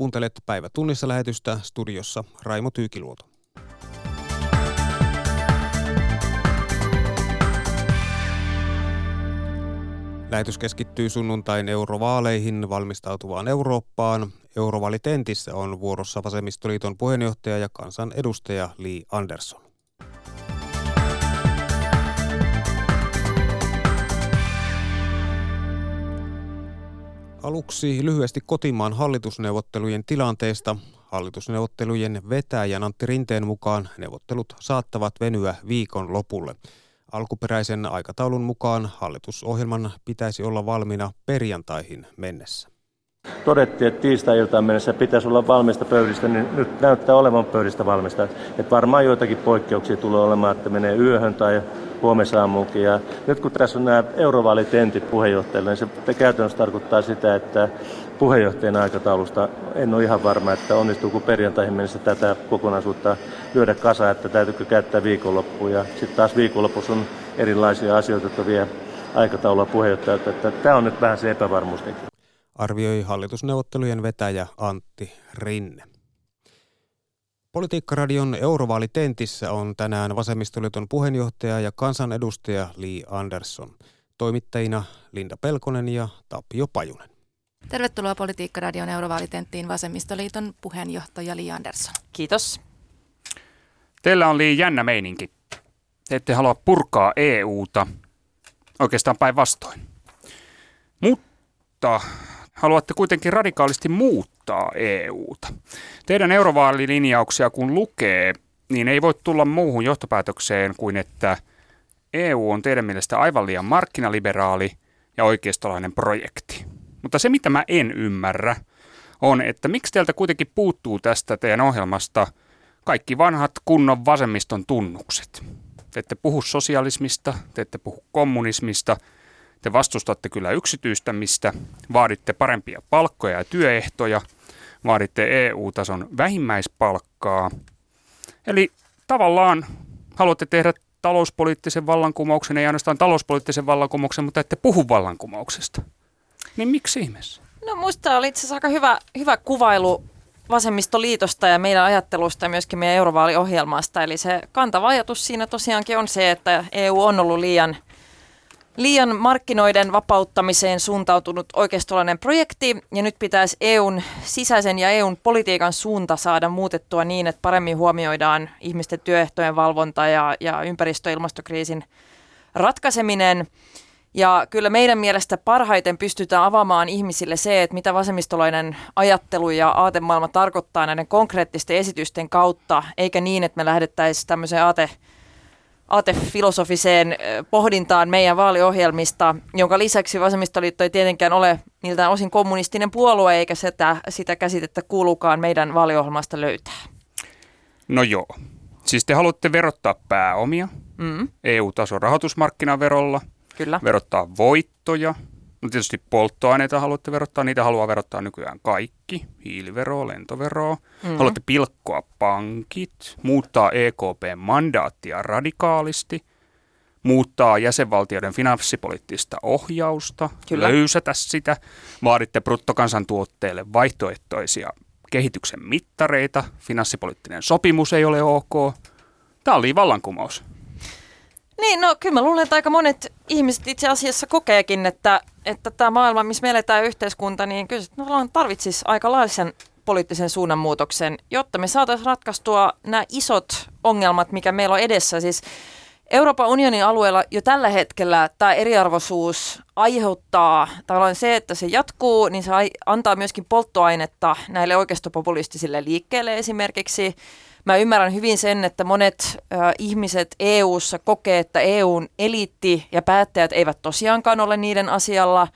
Kuuntelet päivä tunnissa lähetystä studiossa Raimo Tyykiluoto. Lähetys keskittyy sunnuntain eurovaaleihin valmistautuvaan Eurooppaan. Eurovalitentissä on vuorossa Vasemmistoliiton puheenjohtaja ja kansanedustaja Li Andersson. Aluksi lyhyesti kotimaan hallitusneuvottelujen tilanteesta. Hallitusneuvottelujen vetäjän Antti Rinteen mukaan neuvottelut saattavat venyä viikon lopulle. Alkuperäisen aikataulun mukaan hallitusohjelman pitäisi olla valmiina perjantaihin mennessä. Todettiin, että tiistai-iltaan mennessä pitäisi olla valmista pöydistä, niin nyt näyttää olevan pöydistä valmista. Että varmaan joitakin poikkeuksia tulee olemaan, että menee yöhön tai huomisaamuunkin. Ja nyt kun tässä on nämä eurovaalitentit puheenjohtajille, niin se käytännössä tarkoittaa sitä, että puheenjohtajan aikataulusta en ole ihan varma, että onnistuuko perjantaihin mennessä tätä kokonaisuutta lyödä kasa, että täytyykö käyttää viikonloppuun. Ja sitten taas viikonlopussa on erilaisia asioita, jotka vie aikataulua puheenjohtajalta. Tämä on nyt vähän se epävarmuus. Arvioi hallitusneuvottelujen vetäjä Antti Rinne. Politiikkaradion eurovaalitentissä on tänään vasemmistoliiton puheenjohtaja ja kansanedustaja Li Andersson. Toimittajina Linda Pelkonen ja Tapio Pajunen. Tervetuloa Politiikkaradion eurovaalitenttiin vasemmistoliiton puheenjohtaja Li Andersson. Kiitos. Teillä on liian jännä meininki. Te ette halua purkaa EUta, oikeastaan päinvastoin. Mutta haluatte kuitenkin radikaalisti muuttaa EUta. Teidän eurovaalilinjauksia kun lukee, niin ei voi tulla muuhun johtopäätökseen kuin että EU on teidän mielestä aivan liian markkinaliberaali ja oikeistolainen projekti. Mutta se, mitä mä en ymmärrä, on, että miksi teiltä kuitenkin puuttuu tästä teidän ohjelmasta kaikki vanhat kunnon vasemmiston tunnukset. Te ette puhu sosialismista, te ette puhu kommunismista – te vastustatte kyllä yksityistämistä, vaaditte parempia palkkoja ja työehtoja, vaaditte EU-tason vähimmäispalkkaa. Eli tavallaan haluatte tehdä talouspoliittisen vallankumouksen, ei ainoastaan talouspoliittisen vallankumouksen, mutta ette puhu vallankumouksesta. Niin miksi ihmeessä? No musta oli itse asiassa aika hyvä, hyvä kuvailu vasemmistoliitosta ja meidän ajattelusta ja myöskin meidän eurovaaliohjelmasta. Eli se kantava ajatus siinä tosiaankin on se, että EU on ollut liian – liian markkinoiden vapauttamiseen suuntautunut oikeistolainen projekti ja nyt pitäisi EUn sisäisen ja EUn politiikan suunta saada muutettua niin, että paremmin huomioidaan ihmisten työehtojen valvonta ja, ja ympäristö- ja ilmastokriisin ratkaiseminen. Ja kyllä meidän mielestä parhaiten pystytään avaamaan ihmisille se, että mitä vasemmistolainen ajattelu ja aatemaailma tarkoittaa näiden konkreettisten esitysten kautta, eikä niin, että me lähdettäisiin tämmöiseen aate aatefilosofiseen pohdintaan meidän vaaliohjelmista, jonka lisäksi vasemmistoliitto ei tietenkään ole niiltä osin kommunistinen puolue, eikä sitä, sitä käsitettä kuulukaan meidän vaaliohjelmasta löytää. No joo. Siis te haluatte verottaa pääomia mm. EU-tason rahoitusmarkkinaverolla, Kyllä. verottaa voittoja, No tietysti polttoaineita haluatte verottaa, niitä haluaa verottaa nykyään kaikki, hiiliveroa, lentoveroa. Mm. Haluatte pilkkoa pankit, muuttaa EKP-mandaattia radikaalisti, muuttaa jäsenvaltioiden finanssipoliittista ohjausta, Kyllä. löysätä sitä, vaaditte bruttokansantuotteelle vaihtoehtoisia kehityksen mittareita, finanssipoliittinen sopimus ei ole ok. Tämä oli vallankumous. Niin, no kyllä mä luulen, että aika monet ihmiset itse asiassa kokeekin, että, että tämä maailma, missä me eletään yhteiskunta, niin kyllä no, tarvitsisi aika laillisen poliittisen suunnanmuutoksen, jotta me saataisiin ratkaistua nämä isot ongelmat, mikä meillä on edessä. Siis Euroopan unionin alueella jo tällä hetkellä tämä eriarvoisuus aiheuttaa, tavallaan se, että se jatkuu, niin se antaa myöskin polttoainetta näille oikeistopopulistisille liikkeille esimerkiksi. Mä ymmärrän hyvin sen, että monet äh, ihmiset EU:ssa kokee, että EUn eliitti ja päättäjät eivät tosiaankaan ole niiden asialla.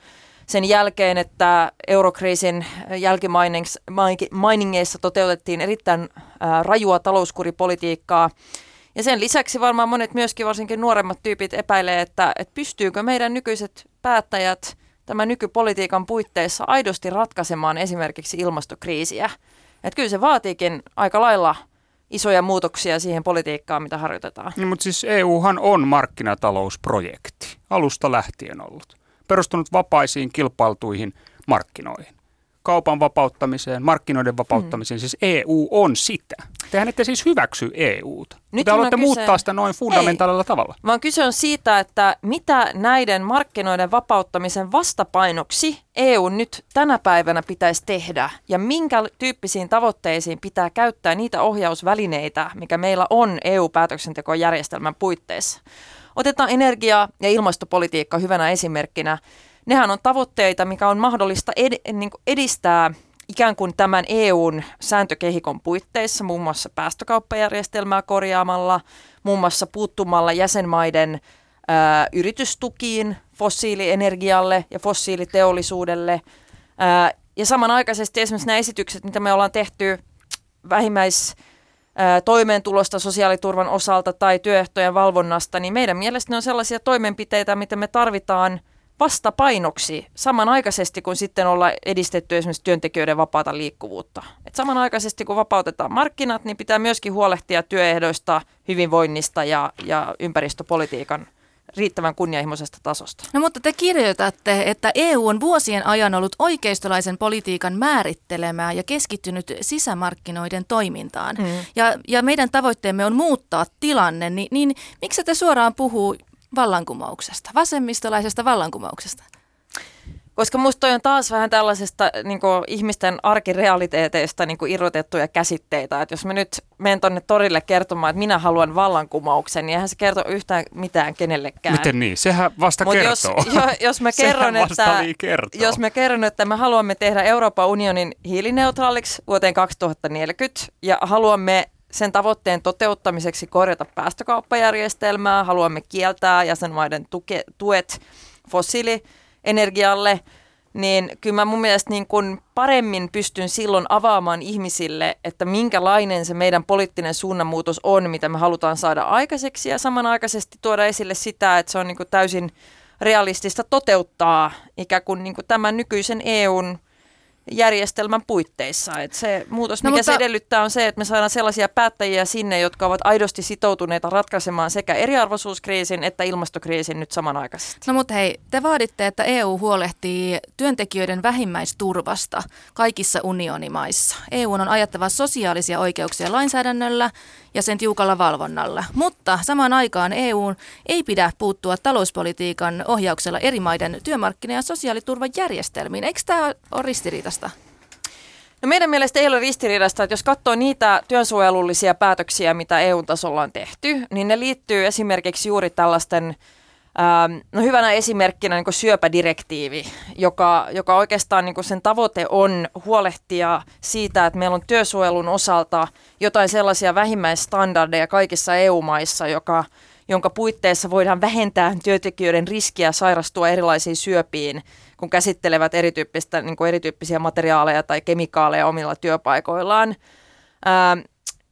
Sen jälkeen, että eurokriisin jälkimainingeissa toteutettiin erittäin äh, rajua talouskuripolitiikkaa. Ja sen lisäksi varmaan monet myöskin varsinkin nuoremmat tyypit epäilee, että, että pystyykö meidän nykyiset päättäjät tämän nykypolitiikan puitteissa aidosti ratkaisemaan esimerkiksi ilmastokriisiä. Että kyllä se vaatiikin aika lailla isoja muutoksia siihen politiikkaan, mitä harjoitetaan. Niin, mutta siis EUhan on markkinatalousprojekti, alusta lähtien ollut. Perustunut vapaisiin kilpailtuihin markkinoihin. Kaupan vapauttamiseen, markkinoiden vapauttamiseen. Mm. Siis EU on sitä. Tehän ette siis hyväksy EUta. Nyt te haluatte kyse... muuttaa sitä noin fundamentaalilla Ei, tavalla. Vaan kyse on siitä, että mitä näiden markkinoiden vapauttamisen vastapainoksi EU nyt tänä päivänä pitäisi tehdä ja minkä tyyppisiin tavoitteisiin pitää käyttää niitä ohjausvälineitä, mikä meillä on EU-päätöksentekojärjestelmän puitteissa. Otetaan energia- ja ilmastopolitiikka hyvänä esimerkkinä. Nehän on tavoitteita, mikä on mahdollista ed- niin edistää ikään kuin tämän EUn sääntökehikon puitteissa, muun muassa päästökauppajärjestelmää korjaamalla, muun muassa puuttumalla jäsenmaiden ää, yritystukiin fossiilienergialle ja fossiiliteollisuudelle. Ää, ja samanaikaisesti esimerkiksi nämä esitykset, mitä me ollaan tehty vähimmäis toimeentulosta sosiaaliturvan osalta tai työehtojen valvonnasta, niin meidän mielestä ne on sellaisia toimenpiteitä, mitä me tarvitaan vastapainoksi samanaikaisesti, kun sitten ollaan edistetty esimerkiksi työntekijöiden vapaata liikkuvuutta. Et samanaikaisesti, kun vapautetaan markkinat, niin pitää myöskin huolehtia työehdoista, hyvinvoinnista ja, ja ympäristöpolitiikan riittävän kunnianhimoisesta tasosta. No mutta te kirjoitatte, että EU on vuosien ajan ollut oikeistolaisen politiikan määrittelemää ja keskittynyt sisämarkkinoiden toimintaan. Mm. Ja, ja meidän tavoitteemme on muuttaa tilanne, niin, niin miksi te suoraan puhuu vallankumouksesta, vasemmistolaisesta vallankumouksesta? Koska musta toi on taas vähän tällaisesta niin kuin ihmisten arkirealiteeteista niin kuin irrotettuja käsitteitä. Että jos mä nyt menen tonne torille kertomaan, että minä haluan vallankumouksen, niin eihän se kerto yhtään mitään kenellekään. Miten niin? Sehän vasta Mut kertoo. Jos, jo, jos, mä kerron, että, jos mä kerron, että me haluamme tehdä Euroopan unionin hiilineutraaliksi vuoteen 2040 ja haluamme sen tavoitteen toteuttamiseksi korjata päästökauppajärjestelmää, haluamme kieltää jäsenmaiden tuke, tuet fossiili energialle, niin kyllä mä mun mielestä niin kun paremmin pystyn silloin avaamaan ihmisille, että minkälainen se meidän poliittinen suunnanmuutos on, mitä me halutaan saada aikaiseksi. Ja samanaikaisesti tuoda esille sitä, että se on niin täysin realistista toteuttaa ikään kuin, niin kuin tämän nykyisen EUn järjestelmän puitteissa. Et se muutos, no, mikä mutta... se edellyttää, on se, että me saadaan sellaisia päättäjiä sinne, jotka ovat aidosti sitoutuneita ratkaisemaan sekä eriarvoisuuskriisin että ilmastokriisin nyt samanaikaisesti. No mutta hei, te vaaditte, että EU huolehtii työntekijöiden vähimmäisturvasta kaikissa unionimaissa. EU on ajattava sosiaalisia oikeuksia lainsäädännöllä ja sen tiukalla valvonnalla. Mutta samaan aikaan EU ei pidä puuttua talouspolitiikan ohjauksella eri maiden työmarkkina- ja sosiaaliturvajärjestelmiin. Eikö tämä ole ristiriitasta? No meidän mielestä ei ole ristiriidasta, että jos katsoo niitä työsuojelullisia päätöksiä, mitä EU-tasolla on tehty, niin ne liittyy esimerkiksi juuri tällaisten Ähm, no hyvänä esimerkkinä niin syöpädirektiivi, joka, joka oikeastaan niin sen tavoite on huolehtia siitä, että meillä on työsuojelun osalta jotain sellaisia vähimmäisstandardeja kaikissa EU-maissa, joka, jonka puitteissa voidaan vähentää työntekijöiden riskiä sairastua erilaisiin syöpiin, kun käsittelevät erityyppistä, niin erityyppisiä materiaaleja tai kemikaaleja omilla työpaikoillaan. Ähm,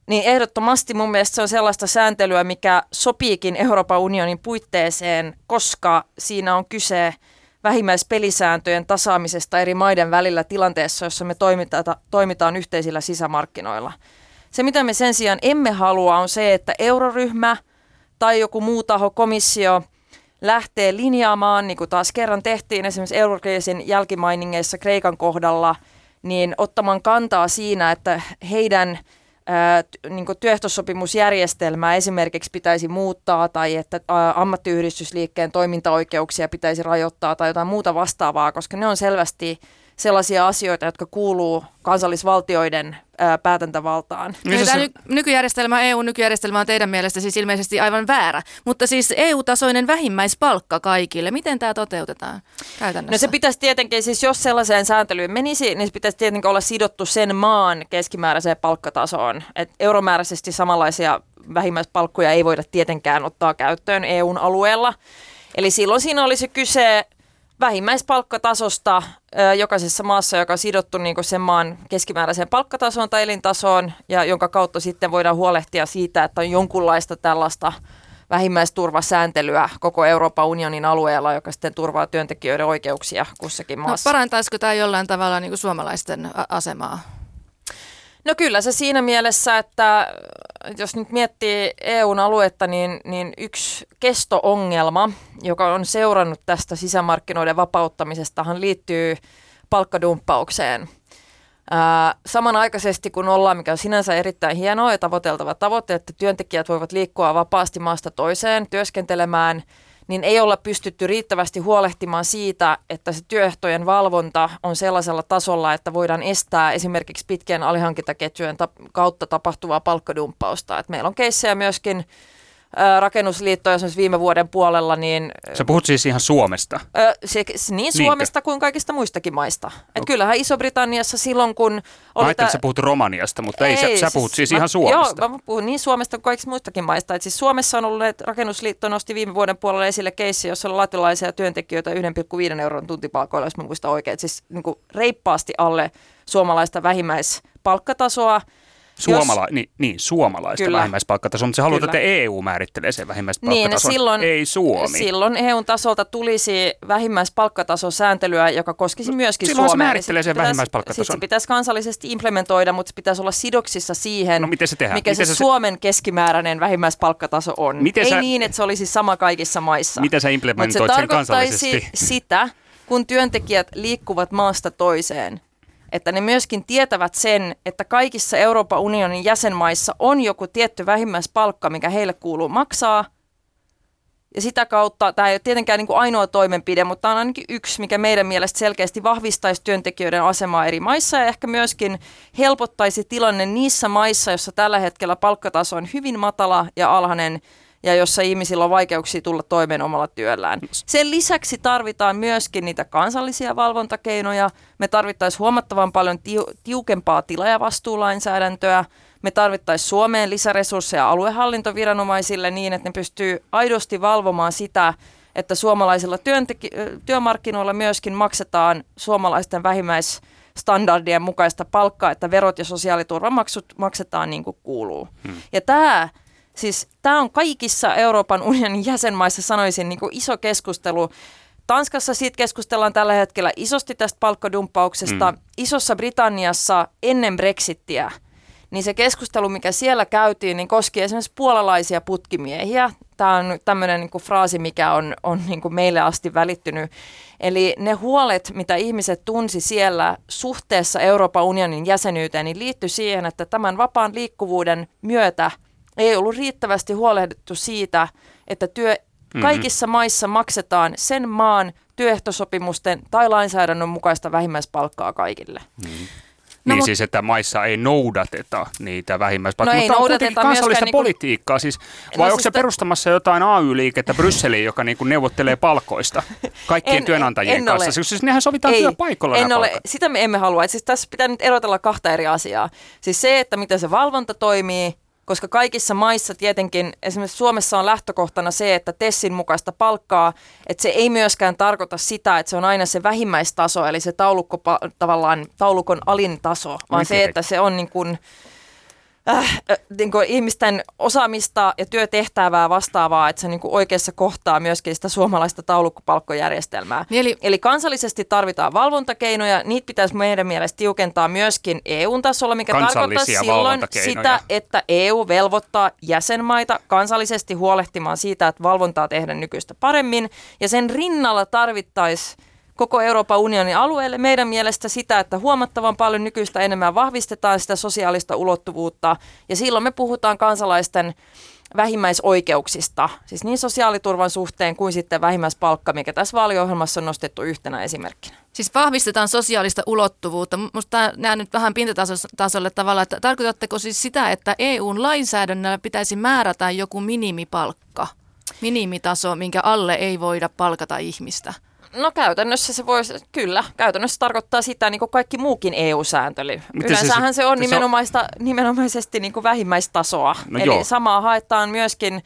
niin ehdottomasti mun mielestä se on sellaista sääntelyä, mikä sopiikin Euroopan unionin puitteeseen, koska siinä on kyse vähimmäispelisääntöjen tasaamisesta eri maiden välillä tilanteessa, jossa me toimitaan, toimitaan yhteisillä sisämarkkinoilla. Se, mitä me sen sijaan emme halua, on se, että euroryhmä tai joku muu taho, komissio, lähtee linjaamaan, niin kuin taas kerran tehtiin esimerkiksi eurokriisin jälkimainingeissa Kreikan kohdalla, niin ottamaan kantaa siinä, että heidän – niin työehtosopimusjärjestelmää esimerkiksi pitäisi muuttaa tai että ammattiyhdistysliikkeen toimintaoikeuksia pitäisi rajoittaa tai jotain muuta vastaavaa, koska ne on selvästi sellaisia asioita, jotka kuuluu kansallisvaltioiden ää, päätäntävaltaan. Niin tämä ny- nykyjärjestelmä, EU-nykyjärjestelmä on teidän mielestä siis ilmeisesti aivan väärä, mutta siis EU-tasoinen vähimmäispalkka kaikille, miten tämä toteutetaan käytännössä? No se pitäisi tietenkin, siis jos sellaiseen sääntelyyn menisi, niin se pitäisi tietenkin olla sidottu sen maan keskimääräiseen palkkatasoon. Et euromääräisesti samanlaisia vähimmäispalkkoja ei voida tietenkään ottaa käyttöön EUn alueella. Eli silloin siinä olisi kyse vähimmäispalkkatasosta jokaisessa maassa, joka on sidottu niin sen maan keskimääräiseen palkkatasoon tai elintasoon, ja jonka kautta sitten voidaan huolehtia siitä, että on jonkunlaista tällaista vähimmäisturvasääntelyä koko Euroopan unionin alueella, joka sitten turvaa työntekijöiden oikeuksia kussakin no, maassa. No, parantaisiko tämä jollain tavalla niin kuin suomalaisten asemaa? No kyllä se siinä mielessä, että jos nyt miettii EUn aluetta, niin, niin yksi kesto-ongelma, joka on seurannut tästä sisämarkkinoiden vapauttamisestahan liittyy palkkadumppaukseen. Ää, samanaikaisesti kun ollaan, mikä on sinänsä erittäin hienoa ja tavoiteltava tavoite, että työntekijät voivat liikkua vapaasti maasta toiseen työskentelemään, niin ei olla pystytty riittävästi huolehtimaan siitä, että se työehtojen valvonta on sellaisella tasolla, että voidaan estää esimerkiksi pitkien alihankintaketjujen kautta tapahtuvaa palkkadumppausta. Et meillä on keissejä myöskin rakennusliitto esimerkiksi viime vuoden puolella, niin... Sä puhut siis ihan Suomesta? Se, niin Suomesta Niinkö? kuin kaikista muistakin maista. Et no. kyllähän Iso-Britanniassa silloin, kun... Oli mä ajattelin, että sä puhut Romaniasta, mutta ei, ei sä, sä puhut siis, siis mä, ihan Suomesta. Joo, mä puhun niin Suomesta kuin kaikista muistakin maista. Et siis Suomessa on ollut, että rakennusliitto nosti viime vuoden puolella esille keissi, jossa on latvialaisia työntekijöitä 1,5 euron tuntipalkoilla, jos mä muistan oikein. Et siis niin reippaasti alle suomalaista vähimmäispalkkatasoa. Suomala- jos, niin, niin, suomalaista kyllä, vähimmäispalkkatasoa, mutta se haluat, että EU määrittelee sen vähimmäispalkkatason, niin, silloin, ei Suomi. Silloin EUn tasolta tulisi vähimmäispalkkatasosääntelyä, joka koskisi no, myöskin silloin Suomea. se määrittelee sen vähimmäispalkkatason. Sitten se pitäisi kansallisesti implementoida, mutta se pitäisi olla sidoksissa siihen, no, miten se tehdään? mikä miten se, se Suomen keskimääräinen vähimmäispalkkataso on. Miten ei sä, niin, että se olisi sama kaikissa maissa. Miten sä implementoit se sen kansallisesti? sitä, kun työntekijät liikkuvat maasta toiseen, että ne myöskin tietävät sen, että kaikissa Euroopan unionin jäsenmaissa on joku tietty vähimmäispalkka, mikä heille kuuluu maksaa. Ja sitä kautta, tämä ei ole tietenkään niin kuin ainoa toimenpide, mutta tämä on ainakin yksi, mikä meidän mielestä selkeästi vahvistaisi työntekijöiden asemaa eri maissa ja ehkä myöskin helpottaisi tilanne niissä maissa, joissa tällä hetkellä palkkataso on hyvin matala ja alhainen ja jossa ihmisillä on vaikeuksia tulla toimeen omalla työllään. Sen lisäksi tarvitaan myöskin niitä kansallisia valvontakeinoja. Me tarvittaisiin huomattavan paljon tiu- tiukempaa tilajavastuulainsäädäntöä. Me tarvittaisiin Suomeen lisäresursseja aluehallintoviranomaisille niin, että ne pystyy aidosti valvomaan sitä, että suomalaisilla työntek- työmarkkinoilla myöskin maksetaan suomalaisten vähimmäisstandardien mukaista palkkaa, että verot ja sosiaaliturvamaksut maksetaan niin kuin kuuluu. Hmm. Ja tämä Siis tämä on kaikissa Euroopan unionin jäsenmaissa, sanoisin, niin kuin iso keskustelu. Tanskassa siitä keskustellaan tällä hetkellä isosti tästä palkkadumppauksesta. Mm. Isossa Britanniassa ennen Brexittiä, niin se keskustelu, mikä siellä käytiin, niin koski esimerkiksi puolalaisia putkimiehiä. Tämä on tämmöinen niin fraasi, mikä on, on niin kuin meille asti välittynyt. Eli ne huolet, mitä ihmiset tunsi siellä suhteessa Euroopan unionin jäsenyyteen, niin liittyi siihen, että tämän vapaan liikkuvuuden myötä – ei ollut riittävästi huolehdittu siitä, että työ mm-hmm. kaikissa maissa maksetaan sen maan työehtosopimusten tai lainsäädännön mukaista vähimmäispalkkaa kaikille. Mm-hmm. No, niin siis, että maissa ei noudateta niitä vähimmäispalkkoja. No mutta on kuitenkin kansallista niinku... politiikkaa. Siis, vai no, onko siis se perustamassa jotain AY-liikettä Brysseliin, joka niinku neuvottelee palkoista kaikkien en, työnantajien en kanssa? Ole. Siis nehän sovitaan ei, työpaikoilla en ole. Sitä me emme halua. Et siis tässä pitää nyt erotella kahta eri asiaa. Siis se, että miten se valvonta toimii koska kaikissa maissa tietenkin, esimerkiksi Suomessa on lähtökohtana se, että Tessin mukaista palkkaa, että se ei myöskään tarkoita sitä, että se on aina se vähimmäistaso, eli se taulukko, tavallaan taulukon alin taso, vaan se, että se on niin kuin, äh, äh, niin kuin ihmisten osaamista ja työtehtävää vastaavaa, että se niin kuin oikeassa kohtaa myöskin sitä suomalaista taulukkopalkkojärjestelmää. Niin eli, eli kansallisesti tarvitaan valvontakeinoja, niitä pitäisi meidän mielestä tiukentaa myöskin EU-tasolla, mikä tarkoittaa silloin sitä, että EU velvoittaa jäsenmaita kansallisesti huolehtimaan siitä, että valvontaa tehdään nykyistä paremmin, ja sen rinnalla tarvittaisiin koko Euroopan unionin alueelle. Meidän mielestä sitä, että huomattavan paljon nykyistä enemmän vahvistetaan sitä sosiaalista ulottuvuutta ja silloin me puhutaan kansalaisten vähimmäisoikeuksista, siis niin sosiaaliturvan suhteen kuin sitten vähimmäispalkka, mikä tässä vaaliohjelmassa on nostettu yhtenä esimerkkinä. Siis vahvistetaan sosiaalista ulottuvuutta. Minusta nämä nyt vähän pintatasolle tavalla, että tarkoitatteko siis sitä, että EUn lainsäädännöllä pitäisi määrätä joku minimipalkka, minimitaso, minkä alle ei voida palkata ihmistä? No käytännössä se voisi, kyllä, käytännössä tarkoittaa sitä niin kuin kaikki muukin EU-sääntely. Miten Yleensähän se, se on nimenomaista, nimenomaisesti niin kuin vähimmäistasoa. No Eli joo. samaa haetaan myöskin,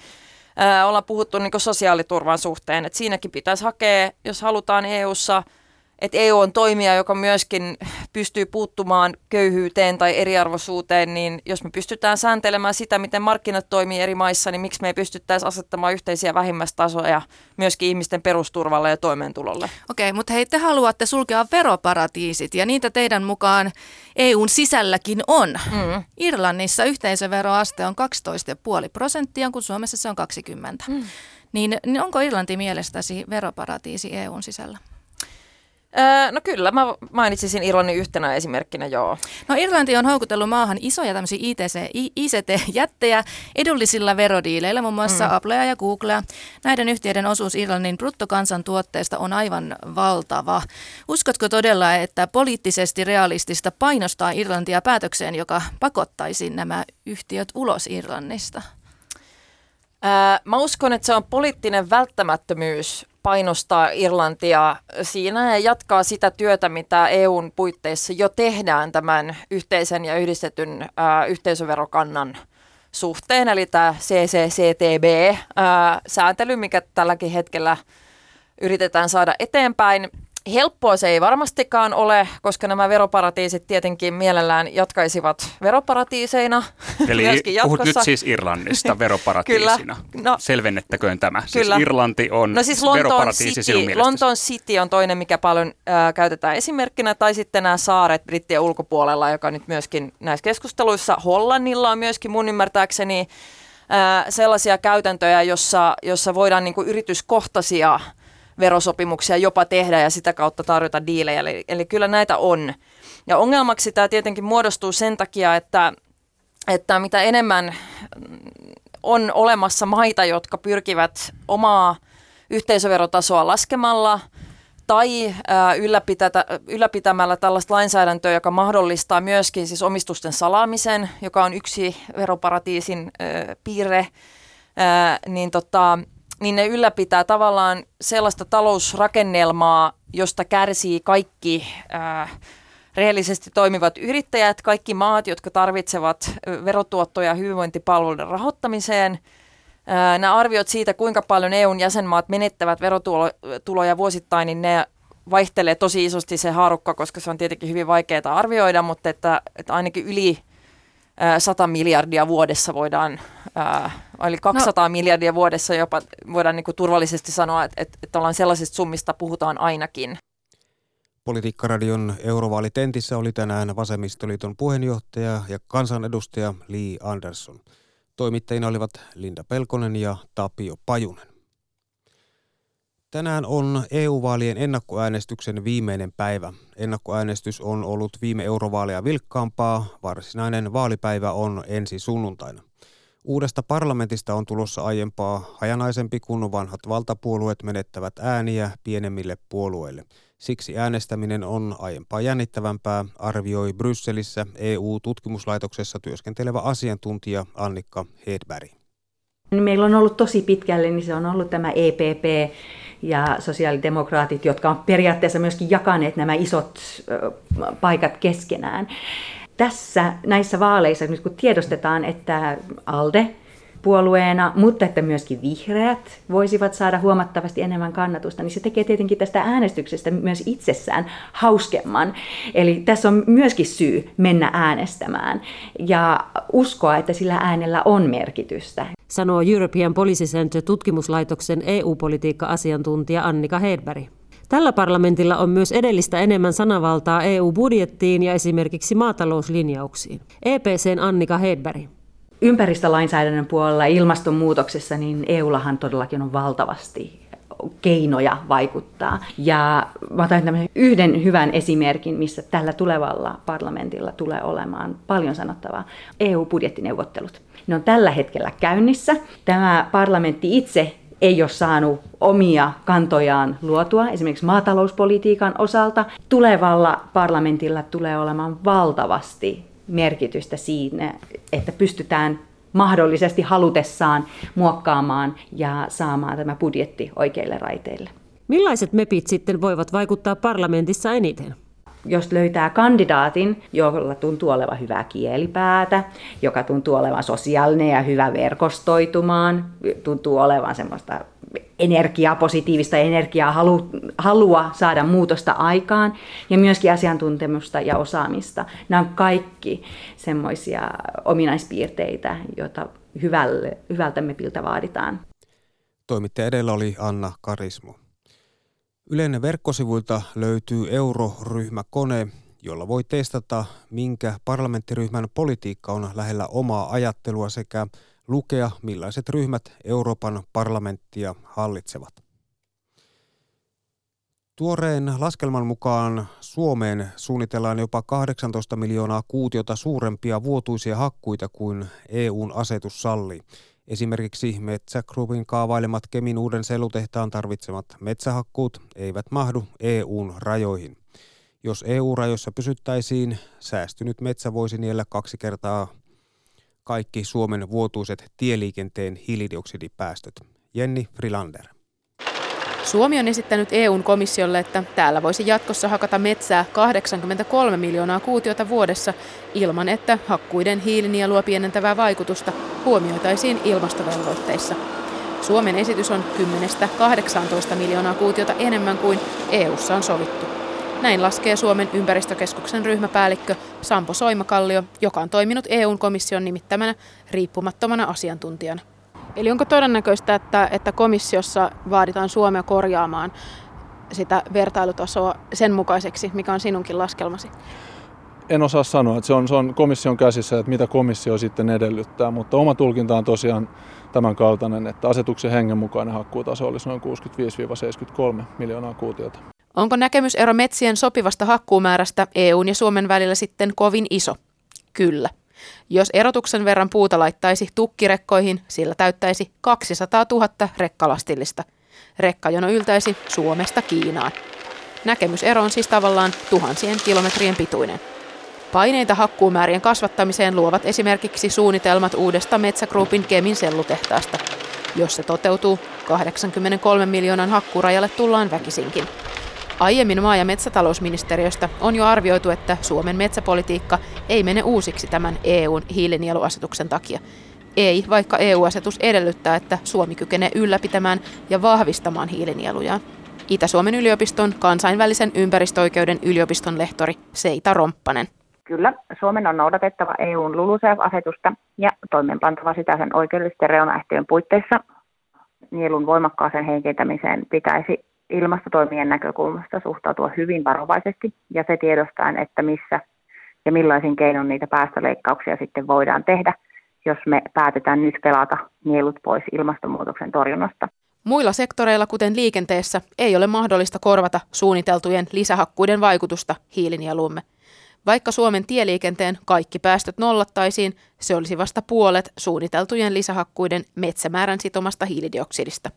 äh, ollaan puhuttu niin kuin sosiaaliturvan suhteen, että siinäkin pitäisi hakea, jos halutaan EU-ssa – että EU on toimija, joka myöskin pystyy puuttumaan köyhyyteen tai eriarvoisuuteen, niin jos me pystytään sääntelemään sitä, miten markkinat toimii eri maissa, niin miksi me ei pystyttäisi asettamaan yhteisiä vähimmäistasoja myöskin ihmisten perusturvalle ja toimeentulolle? Okei, mutta hei, te haluatte sulkea veroparatiisit ja niitä teidän mukaan EUn sisälläkin on. Mm. Irlannissa yhteisöveroaste on 12,5 prosenttia, kun Suomessa se on 20. Mm. Niin, niin onko Irlanti mielestäsi veroparatiisi EUn sisällä? Öö, no kyllä, mä mainitsisin Irlannin yhtenä esimerkkinä, joo. No Irlanti on houkutellut maahan isoja tämmöisiä ITC, ICT-jättejä edullisilla verodiileillä, muun muassa mm. Applea ja Googlea. Näiden yhtiöiden osuus Irlannin bruttokansantuotteesta on aivan valtava. Uskotko todella, että poliittisesti realistista painostaa Irlantia päätökseen, joka pakottaisi nämä yhtiöt ulos Irlannista? Ää, mä uskon, että se on poliittinen välttämättömyys painostaa Irlantia siinä ja jatkaa sitä työtä, mitä EUn puitteissa jo tehdään tämän yhteisen ja yhdistetyn ää, yhteisöverokannan suhteen, eli tämä CCCTB-sääntely, mikä tälläkin hetkellä yritetään saada eteenpäin. Helppoa se ei varmastikaan ole, koska nämä veroparatiisit tietenkin mielellään jatkaisivat veroparatiiseina Eli puhut nyt siis Irlannista veroparatiisina. Kyllä. No, Selvennettäköön tämä. Siis Kyllä. Siis Irlanti on no siis Lontoon City, Lontoon City on toinen, mikä paljon äh, käytetään esimerkkinä, tai sitten nämä saaret brittien ulkopuolella, joka nyt myöskin näissä keskusteluissa Hollannilla on myöskin mun ymmärtääkseni äh, sellaisia käytäntöjä, jossa, jossa voidaan niin kuin yrityskohtaisia verosopimuksia jopa tehdä ja sitä kautta tarjota diilejä. Eli, eli kyllä näitä on. Ja ongelmaksi tämä tietenkin muodostuu sen takia, että, että mitä enemmän on olemassa maita, jotka pyrkivät omaa yhteisöverotasoa laskemalla tai ylläpitätä, ylläpitämällä tällaista lainsäädäntöä, joka mahdollistaa myöskin siis omistusten salaamisen, joka on yksi veroparatiisin piirre, niin tota, niin ne ylläpitää tavallaan sellaista talousrakennelmaa, josta kärsii kaikki äh, rehellisesti toimivat yrittäjät, kaikki maat, jotka tarvitsevat verotuottoja hyvinvointipalveluiden rahoittamiseen. Äh, nämä arviot siitä, kuinka paljon EUn jäsenmaat menettävät verotuloja vuosittain, niin ne vaihtelee tosi isosti se haarukka, koska se on tietenkin hyvin vaikeaa arvioida, mutta että, että ainakin yli 100 miljardia vuodessa voidaan, eli 200 no. miljardia vuodessa jopa voidaan niin kuin turvallisesti sanoa, että, että, että ollaan sellaisista summista puhutaan ainakin. Politiikkaradion eurovaalitentissä oli tänään Vasemmistoliiton puheenjohtaja ja kansanedustaja Lee Anderson. Toimittajina olivat Linda Pelkonen ja Tapio Pajunen. Tänään on EU-vaalien ennakkoäänestyksen viimeinen päivä. Ennakkoäänestys on ollut viime eurovaaleja vilkkaampaa. Varsinainen vaalipäivä on ensi sunnuntaina. Uudesta parlamentista on tulossa aiempaa hajanaisempi, kun vanhat valtapuolueet menettävät ääniä pienemmille puolueille. Siksi äänestäminen on aiempaa jännittävämpää, arvioi Brysselissä EU-tutkimuslaitoksessa työskentelevä asiantuntija Annikka Hedberg. Meillä on ollut tosi pitkälle, niin se on ollut tämä EPP, ja sosiaalidemokraatit, jotka on periaatteessa myöskin jakaneet nämä isot paikat keskenään. Tässä näissä vaaleissa, nyt kun tiedostetaan, että ALDE puolueena, mutta että myöskin vihreät voisivat saada huomattavasti enemmän kannatusta, niin se tekee tietenkin tästä äänestyksestä myös itsessään hauskemman. Eli tässä on myöskin syy mennä äänestämään ja uskoa, että sillä äänellä on merkitystä. Sanoo European Policy Center tutkimuslaitoksen EU-politiikka-asiantuntija Annika Hedberg. Tällä parlamentilla on myös edellistä enemmän sanavaltaa EU-budjettiin ja esimerkiksi maatalouslinjauksiin. EPCn Annika Hedberg ympäristölainsäädännön puolella ilmastonmuutoksessa, niin EUllahan todellakin on valtavasti keinoja vaikuttaa. Ja mä otan yhden hyvän esimerkin, missä tällä tulevalla parlamentilla tulee olemaan paljon sanottavaa. EU-budjettineuvottelut. Ne on tällä hetkellä käynnissä. Tämä parlamentti itse ei ole saanut omia kantojaan luotua, esimerkiksi maatalouspolitiikan osalta. Tulevalla parlamentilla tulee olemaan valtavasti merkitystä siinä, että pystytään mahdollisesti halutessaan muokkaamaan ja saamaan tämä budjetti oikeille raiteille. Millaiset MEPit sitten voivat vaikuttaa parlamentissa eniten? Jos löytää kandidaatin, jolla tuntuu olevan hyvää kielipäätä, joka tuntuu olevan sosiaalinen ja hyvä verkostoitumaan, tuntuu olevan semmoista energiaa, positiivista energiaa, halu, halua saada muutosta aikaan ja myöskin asiantuntemusta ja osaamista. Nämä on kaikki semmoisia ominaispiirteitä, joita hyvälle, hyvältä MEPiltä vaaditaan. Toimittaja edellä oli Anna Karismo. Yleinen verkkosivuilta löytyy euroryhmäkone, jolla voi testata, minkä parlamenttiryhmän politiikka on lähellä omaa ajattelua sekä lukea, millaiset ryhmät Euroopan parlamenttia hallitsevat. Tuoreen laskelman mukaan Suomeen suunnitellaan jopa 18 miljoonaa kuutiota suurempia vuotuisia hakkuita kuin EUn asetus sallii. Esimerkiksi Metsägrupin kaavailemat Kemin uuden sellutehtaan tarvitsemat metsähakkuut eivät mahdu EUn rajoihin. Jos EU-rajoissa pysyttäisiin, säästynyt metsä voisi niellä kaksi kertaa kaikki Suomen vuotuiset tieliikenteen hiilidioksidipäästöt. Jenni Frilander. Suomi on esittänyt EUn komissiolle, että täällä voisi jatkossa hakata metsää 83 miljoonaa kuutiota vuodessa ilman, että hakkuiden hiilinielua pienentävää vaikutusta huomioitaisiin ilmastovelvoitteissa. Suomen esitys on 10-18 miljoonaa kuutiota enemmän kuin EUssa on sovittu. Näin laskee Suomen ympäristökeskuksen ryhmäpäällikkö Sampo Soimakallio, joka on toiminut EUn komission nimittämänä riippumattomana asiantuntijana. Eli onko todennäköistä, että, että komissiossa vaaditaan Suomea korjaamaan sitä vertailutasoa sen mukaiseksi, mikä on sinunkin laskelmasi? En osaa sanoa, että se on, se on komission käsissä, että mitä komissio sitten edellyttää, mutta oma tulkinta on tosiaan tämän kaltainen, että asetuksen hengen mukainen hakkuutaso olisi noin 65-73 miljoonaa kuutiota. Onko näkemysero metsien sopivasta hakkuumäärästä EUn ja Suomen välillä sitten kovin iso? Kyllä. Jos erotuksen verran puuta laittaisi tukkirekkoihin, sillä täyttäisi 200 000 rekkalastillista. Rekkajono yltäisi Suomesta Kiinaan. Näkemysero on siis tavallaan tuhansien kilometrien pituinen. Paineita hakkuumäärien kasvattamiseen luovat esimerkiksi suunnitelmat uudesta Metsägruupin Kemin sellutehtaasta. Jos se toteutuu, 83 miljoonan hakkurajalle tullaan väkisinkin. Aiemmin maa- ja metsätalousministeriöstä on jo arvioitu, että Suomen metsäpolitiikka ei mene uusiksi tämän EUn hiilinieluasetuksen takia. Ei, vaikka EU-asetus edellyttää, että Suomi kykenee ylläpitämään ja vahvistamaan hiilinielujaan. Itä-Suomen yliopiston kansainvälisen ympäristöoikeuden yliopiston lehtori Seita Romppanen. Kyllä, Suomen on noudatettava EUn LULUCF-asetusta ja toimeenpantava sitä sen oikeudellisten reunaehtojen puitteissa. Nielun voimakkaaseen heikentämiseen pitäisi ilmastotoimien näkökulmasta suhtautua hyvin varovaisesti ja se tiedostaen, että missä ja millaisin keinon niitä päästöleikkauksia sitten voidaan tehdä, jos me päätetään nyt pelata nielut pois ilmastonmuutoksen torjunnasta. Muilla sektoreilla, kuten liikenteessä, ei ole mahdollista korvata suunniteltujen lisähakkuiden vaikutusta hiilinieluumme. Vaikka Suomen tieliikenteen kaikki päästöt nollattaisiin, se olisi vasta puolet suunniteltujen lisähakkuiden metsämäärän sitomasta hiilidioksidista.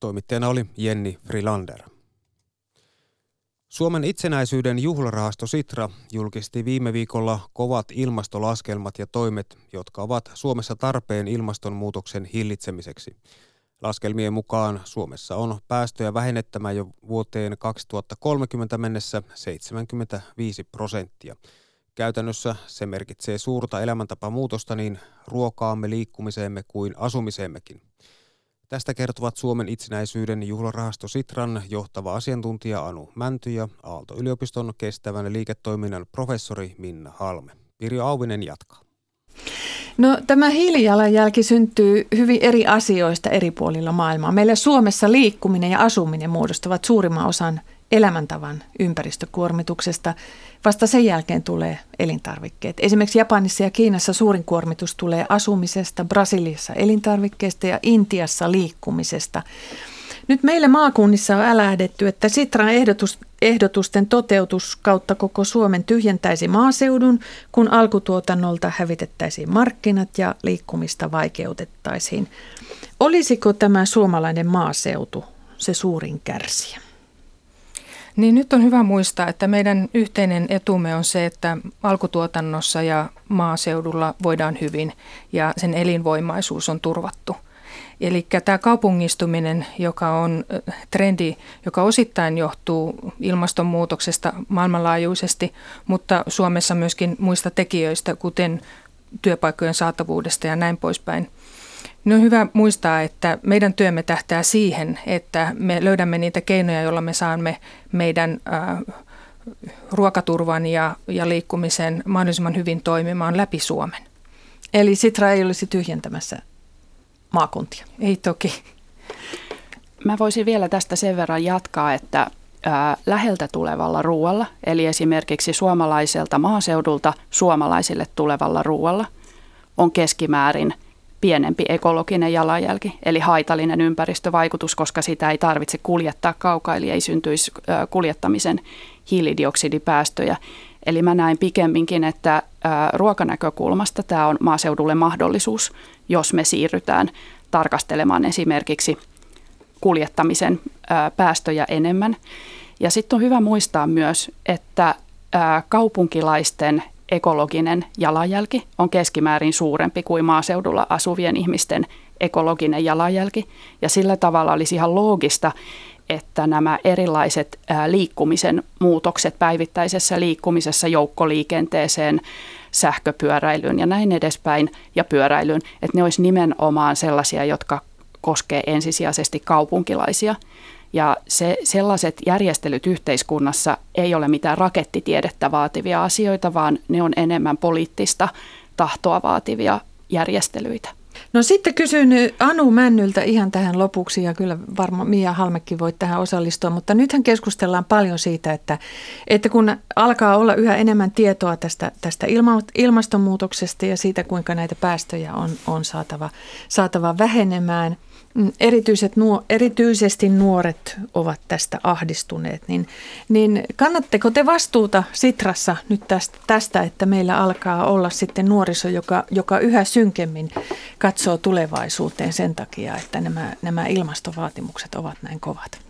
Toimittajana oli Jenni Frilander. Suomen itsenäisyyden juhlarahasto Sitra julkisti viime viikolla kovat ilmastolaskelmat ja toimet, jotka ovat Suomessa tarpeen ilmastonmuutoksen hillitsemiseksi. Laskelmien mukaan Suomessa on päästöjä vähennettämään jo vuoteen 2030 mennessä 75 prosenttia. Käytännössä se merkitsee suurta elämäntapamuutosta niin ruokaamme, liikkumiseemme kuin asumiseemmekin. Tästä kertovat Suomen itsenäisyyden juhlarahasto Sitran johtava asiantuntija Anu Mänty ja Aalto-yliopiston kestävän liiketoiminnan professori Minna Halme. Pirjo Auvinen jatkaa. No, tämä hiilijalanjälki syntyy hyvin eri asioista eri puolilla maailmaa. Meillä Suomessa liikkuminen ja asuminen muodostavat suurimman osan elämäntavan ympäristökuormituksesta. Vasta sen jälkeen tulee elintarvikkeet. Esimerkiksi Japanissa ja Kiinassa suurin kuormitus tulee asumisesta, Brasiliassa elintarvikkeista ja Intiassa liikkumisesta. Nyt meillä maakunnissa on älähdetty, että Sitran ehdotus, ehdotusten toteutus kautta koko Suomen tyhjentäisi maaseudun, kun alkutuotannolta hävitettäisiin markkinat ja liikkumista vaikeutettaisiin. Olisiko tämä suomalainen maaseutu se suurin kärsijä? Niin nyt on hyvä muistaa, että meidän yhteinen etumme on se, että alkutuotannossa ja maaseudulla voidaan hyvin ja sen elinvoimaisuus on turvattu. Eli tämä kaupungistuminen, joka on trendi, joka osittain johtuu ilmastonmuutoksesta maailmanlaajuisesti, mutta Suomessa myöskin muista tekijöistä, kuten työpaikkojen saatavuudesta ja näin poispäin – No on hyvä muistaa, että meidän työmme tähtää siihen, että me löydämme niitä keinoja, joilla me saamme meidän äh, ruokaturvan ja, ja liikkumisen mahdollisimman hyvin toimimaan läpi Suomen. Eli Sitra ei olisi tyhjentämässä maakuntia? Ei toki. Mä voisin vielä tästä sen verran jatkaa, että ää, läheltä tulevalla ruoalla, eli esimerkiksi suomalaiselta maaseudulta suomalaisille tulevalla ruoalla, on keskimäärin – pienempi ekologinen jalanjälki, eli haitallinen ympäristövaikutus, koska sitä ei tarvitse kuljettaa kaukaa, eli ei syntyisi kuljettamisen hiilidioksidipäästöjä. Eli mä näen pikemminkin, että ruokanäkökulmasta tämä on maaseudulle mahdollisuus, jos me siirrytään tarkastelemaan esimerkiksi kuljettamisen päästöjä enemmän. Ja sitten on hyvä muistaa myös, että kaupunkilaisten ekologinen jalanjälki on keskimäärin suurempi kuin maaseudulla asuvien ihmisten ekologinen jalanjälki. Ja sillä tavalla olisi ihan loogista, että nämä erilaiset liikkumisen muutokset päivittäisessä liikkumisessa, joukkoliikenteeseen, sähköpyöräilyyn ja näin edespäin ja pyöräilyyn, että ne olisi nimenomaan sellaisia, jotka koskee ensisijaisesti kaupunkilaisia. Ja se, sellaiset järjestelyt yhteiskunnassa ei ole mitään rakettitiedettä vaativia asioita, vaan ne on enemmän poliittista tahtoa vaativia järjestelyitä. No sitten kysyn Anu Männyltä ihan tähän lopuksi ja kyllä varmaan Mia Halmekki voi tähän osallistua, mutta nythän keskustellaan paljon siitä, että, että kun alkaa olla yhä enemmän tietoa tästä, tästä ilma, ilmastonmuutoksesta ja siitä, kuinka näitä päästöjä on, on saatava, saatava vähenemään – erityiset nuo, erityisesti nuoret ovat tästä ahdistuneet, niin, niin kannatteko te vastuuta Sitrassa nyt tästä, tästä, että meillä alkaa olla sitten nuoriso, joka, joka yhä synkemmin katsoo tulevaisuuteen sen takia, että nämä, nämä ilmastovaatimukset ovat näin kovat?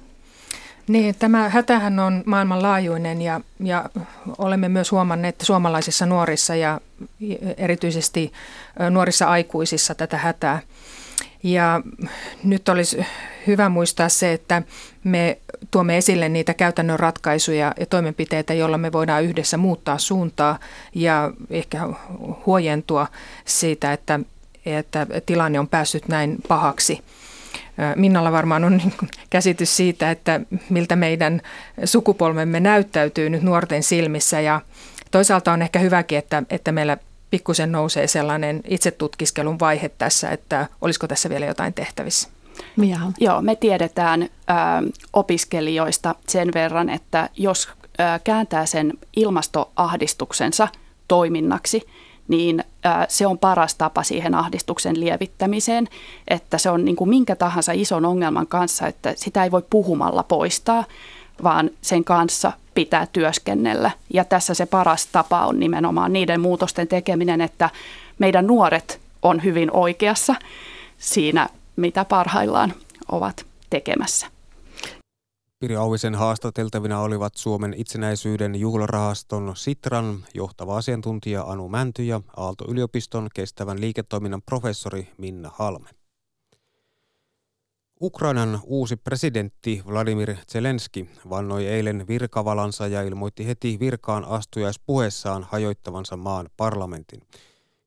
Niin, tämä hätähän on maailmanlaajuinen ja, ja olemme myös huomanneet että suomalaisissa nuorissa ja erityisesti nuorissa aikuisissa tätä hätää. Ja nyt olisi hyvä muistaa se, että me tuomme esille niitä käytännön ratkaisuja ja toimenpiteitä, joilla me voidaan yhdessä muuttaa suuntaa ja ehkä huojentua siitä, että, että tilanne on päässyt näin pahaksi. Minnalla varmaan on niin käsitys siitä, että miltä meidän sukupolvemme näyttäytyy nyt nuorten silmissä ja toisaalta on ehkä hyväkin, että, että meillä pikkusen nousee sellainen itsetutkiskelun vaihe tässä, että olisiko tässä vielä jotain tehtävissä. Mia. Joo, me tiedetään ö, opiskelijoista sen verran, että jos ö, kääntää sen ilmastoahdistuksensa toiminnaksi, niin ö, se on paras tapa siihen ahdistuksen lievittämiseen, että se on niin kuin minkä tahansa ison ongelman kanssa, että sitä ei voi puhumalla poistaa, vaan sen kanssa pitää työskennellä. Ja tässä se paras tapa on nimenomaan niiden muutosten tekeminen, että meidän nuoret on hyvin oikeassa siinä, mitä parhaillaan ovat tekemässä. Piri Auvisen haastateltavina olivat Suomen itsenäisyyden juhlarahaston Sitran johtava asiantuntija Anu Mänty ja Aalto-yliopiston kestävän liiketoiminnan professori Minna Halme. Ukrainan uusi presidentti Vladimir Zelenski vannoi eilen virkavalansa ja ilmoitti heti virkaan astujaispuheessaan hajoittavansa maan parlamentin.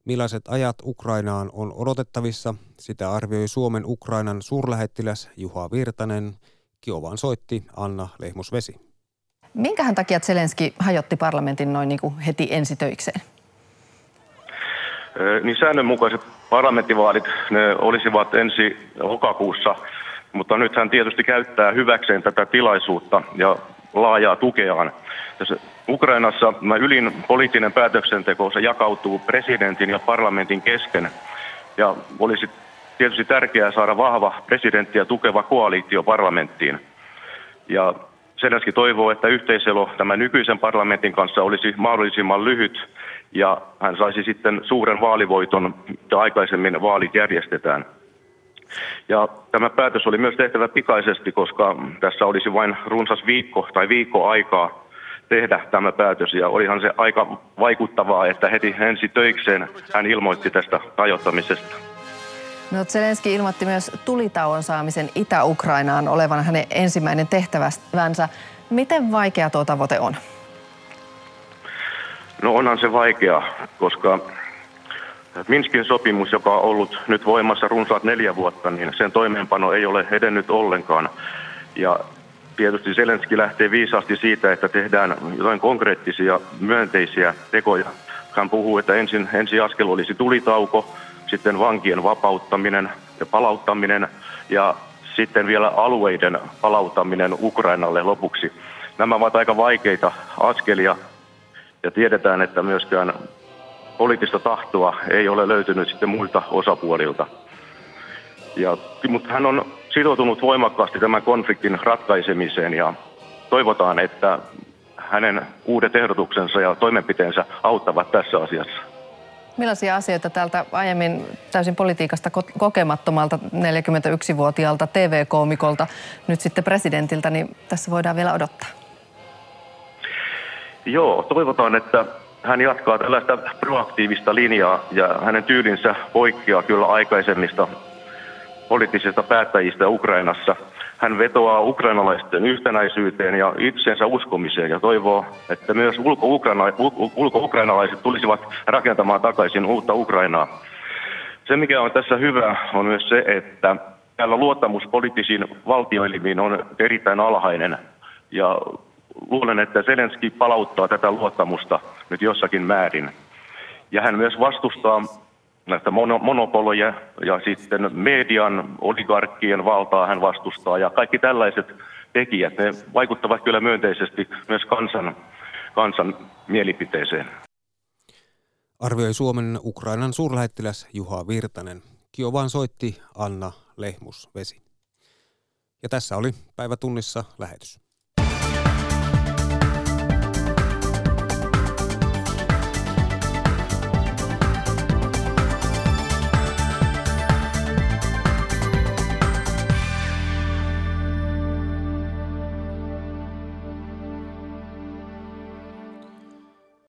Millaiset ajat Ukrainaan on odotettavissa, sitä arvioi Suomen Ukrainan suurlähettiläs Juha Virtanen. Kiovan soitti Anna Lehmusvesi. Minkähän takia Zelenski hajotti parlamentin noin niin kuin heti ensitöikseen? Niin säännönmukaiset parlamenttivaalit ne olisivat ensi lokakuussa – mutta nyt hän tietysti käyttää hyväkseen tätä tilaisuutta ja laajaa tukeaan. Tässä Ukrainassa ylin poliittinen päätöksenteko se jakautuu presidentin ja parlamentin kesken. Ja olisi tietysti tärkeää saada vahva presidenttiä tukeva koalitio parlamenttiin. Ja Zelenski toivoo, että yhteiselo tämän nykyisen parlamentin kanssa olisi mahdollisimman lyhyt ja hän saisi sitten suuren vaalivoiton, mitä aikaisemmin vaalit järjestetään. Ja tämä päätös oli myös tehtävä pikaisesti, koska tässä olisi vain runsas viikko tai viikko aikaa tehdä tämä päätös. Ja olihan se aika vaikuttavaa, että heti ensi töikseen hän ilmoitti tästä rajoittamisesta. No, Zelenski ilmoitti myös tulitauon saamisen Itä-Ukrainaan olevan hänen ensimmäinen tehtävänsä. Miten vaikea tuo tavoite on? No onhan se vaikea, koska Minskin sopimus, joka on ollut nyt voimassa runsaat neljä vuotta, niin sen toimeenpano ei ole edennyt ollenkaan. Ja tietysti Zelenski lähtee viisaasti siitä, että tehdään jotain konkreettisia myönteisiä tekoja. Hän puhuu, että ensin, ensi askel olisi tulitauko, sitten vankien vapauttaminen ja palauttaminen ja sitten vielä alueiden palauttaminen Ukrainalle lopuksi. Nämä ovat aika vaikeita askelia ja tiedetään, että myöskään poliittista tahtoa ei ole löytynyt sitten muilta osapuolilta. Ja, mutta hän on sitoutunut voimakkaasti tämän konfliktin ratkaisemiseen ja toivotaan, että hänen uudet ehdotuksensa ja toimenpiteensä auttavat tässä asiassa. Millaisia asioita täältä aiemmin täysin politiikasta kokemattomalta 41-vuotiaalta TV-koomikolta, nyt sitten presidentiltä, niin tässä voidaan vielä odottaa? Joo, toivotaan, että hän jatkaa tällaista proaktiivista linjaa ja hänen tyylinsä poikkeaa kyllä aikaisemmista poliittisista päättäjistä Ukrainassa. Hän vetoaa ukrainalaisten yhtenäisyyteen ja itsensä uskomiseen ja toivoo, että myös ulko-ukrainalaiset tulisivat rakentamaan takaisin uutta Ukrainaa. Se, mikä on tässä hyvä, on myös se, että täällä luottamus poliittisiin valtioelimiin on erittäin alhainen. Ja luulen, että Zelenski palauttaa tätä luottamusta nyt jossakin määrin. Ja hän myös vastustaa näistä monopoloja ja sitten median, oligarkkien valtaa hän vastustaa ja kaikki tällaiset tekijät, ne vaikuttavat kyllä myönteisesti myös kansan, kansan mielipiteeseen. Arvioi Suomen Ukrainan suurlähettiläs Juha Virtanen. Kiovaan soitti Anna Lehmus-Vesi. Ja tässä oli päivätunnissa lähetys.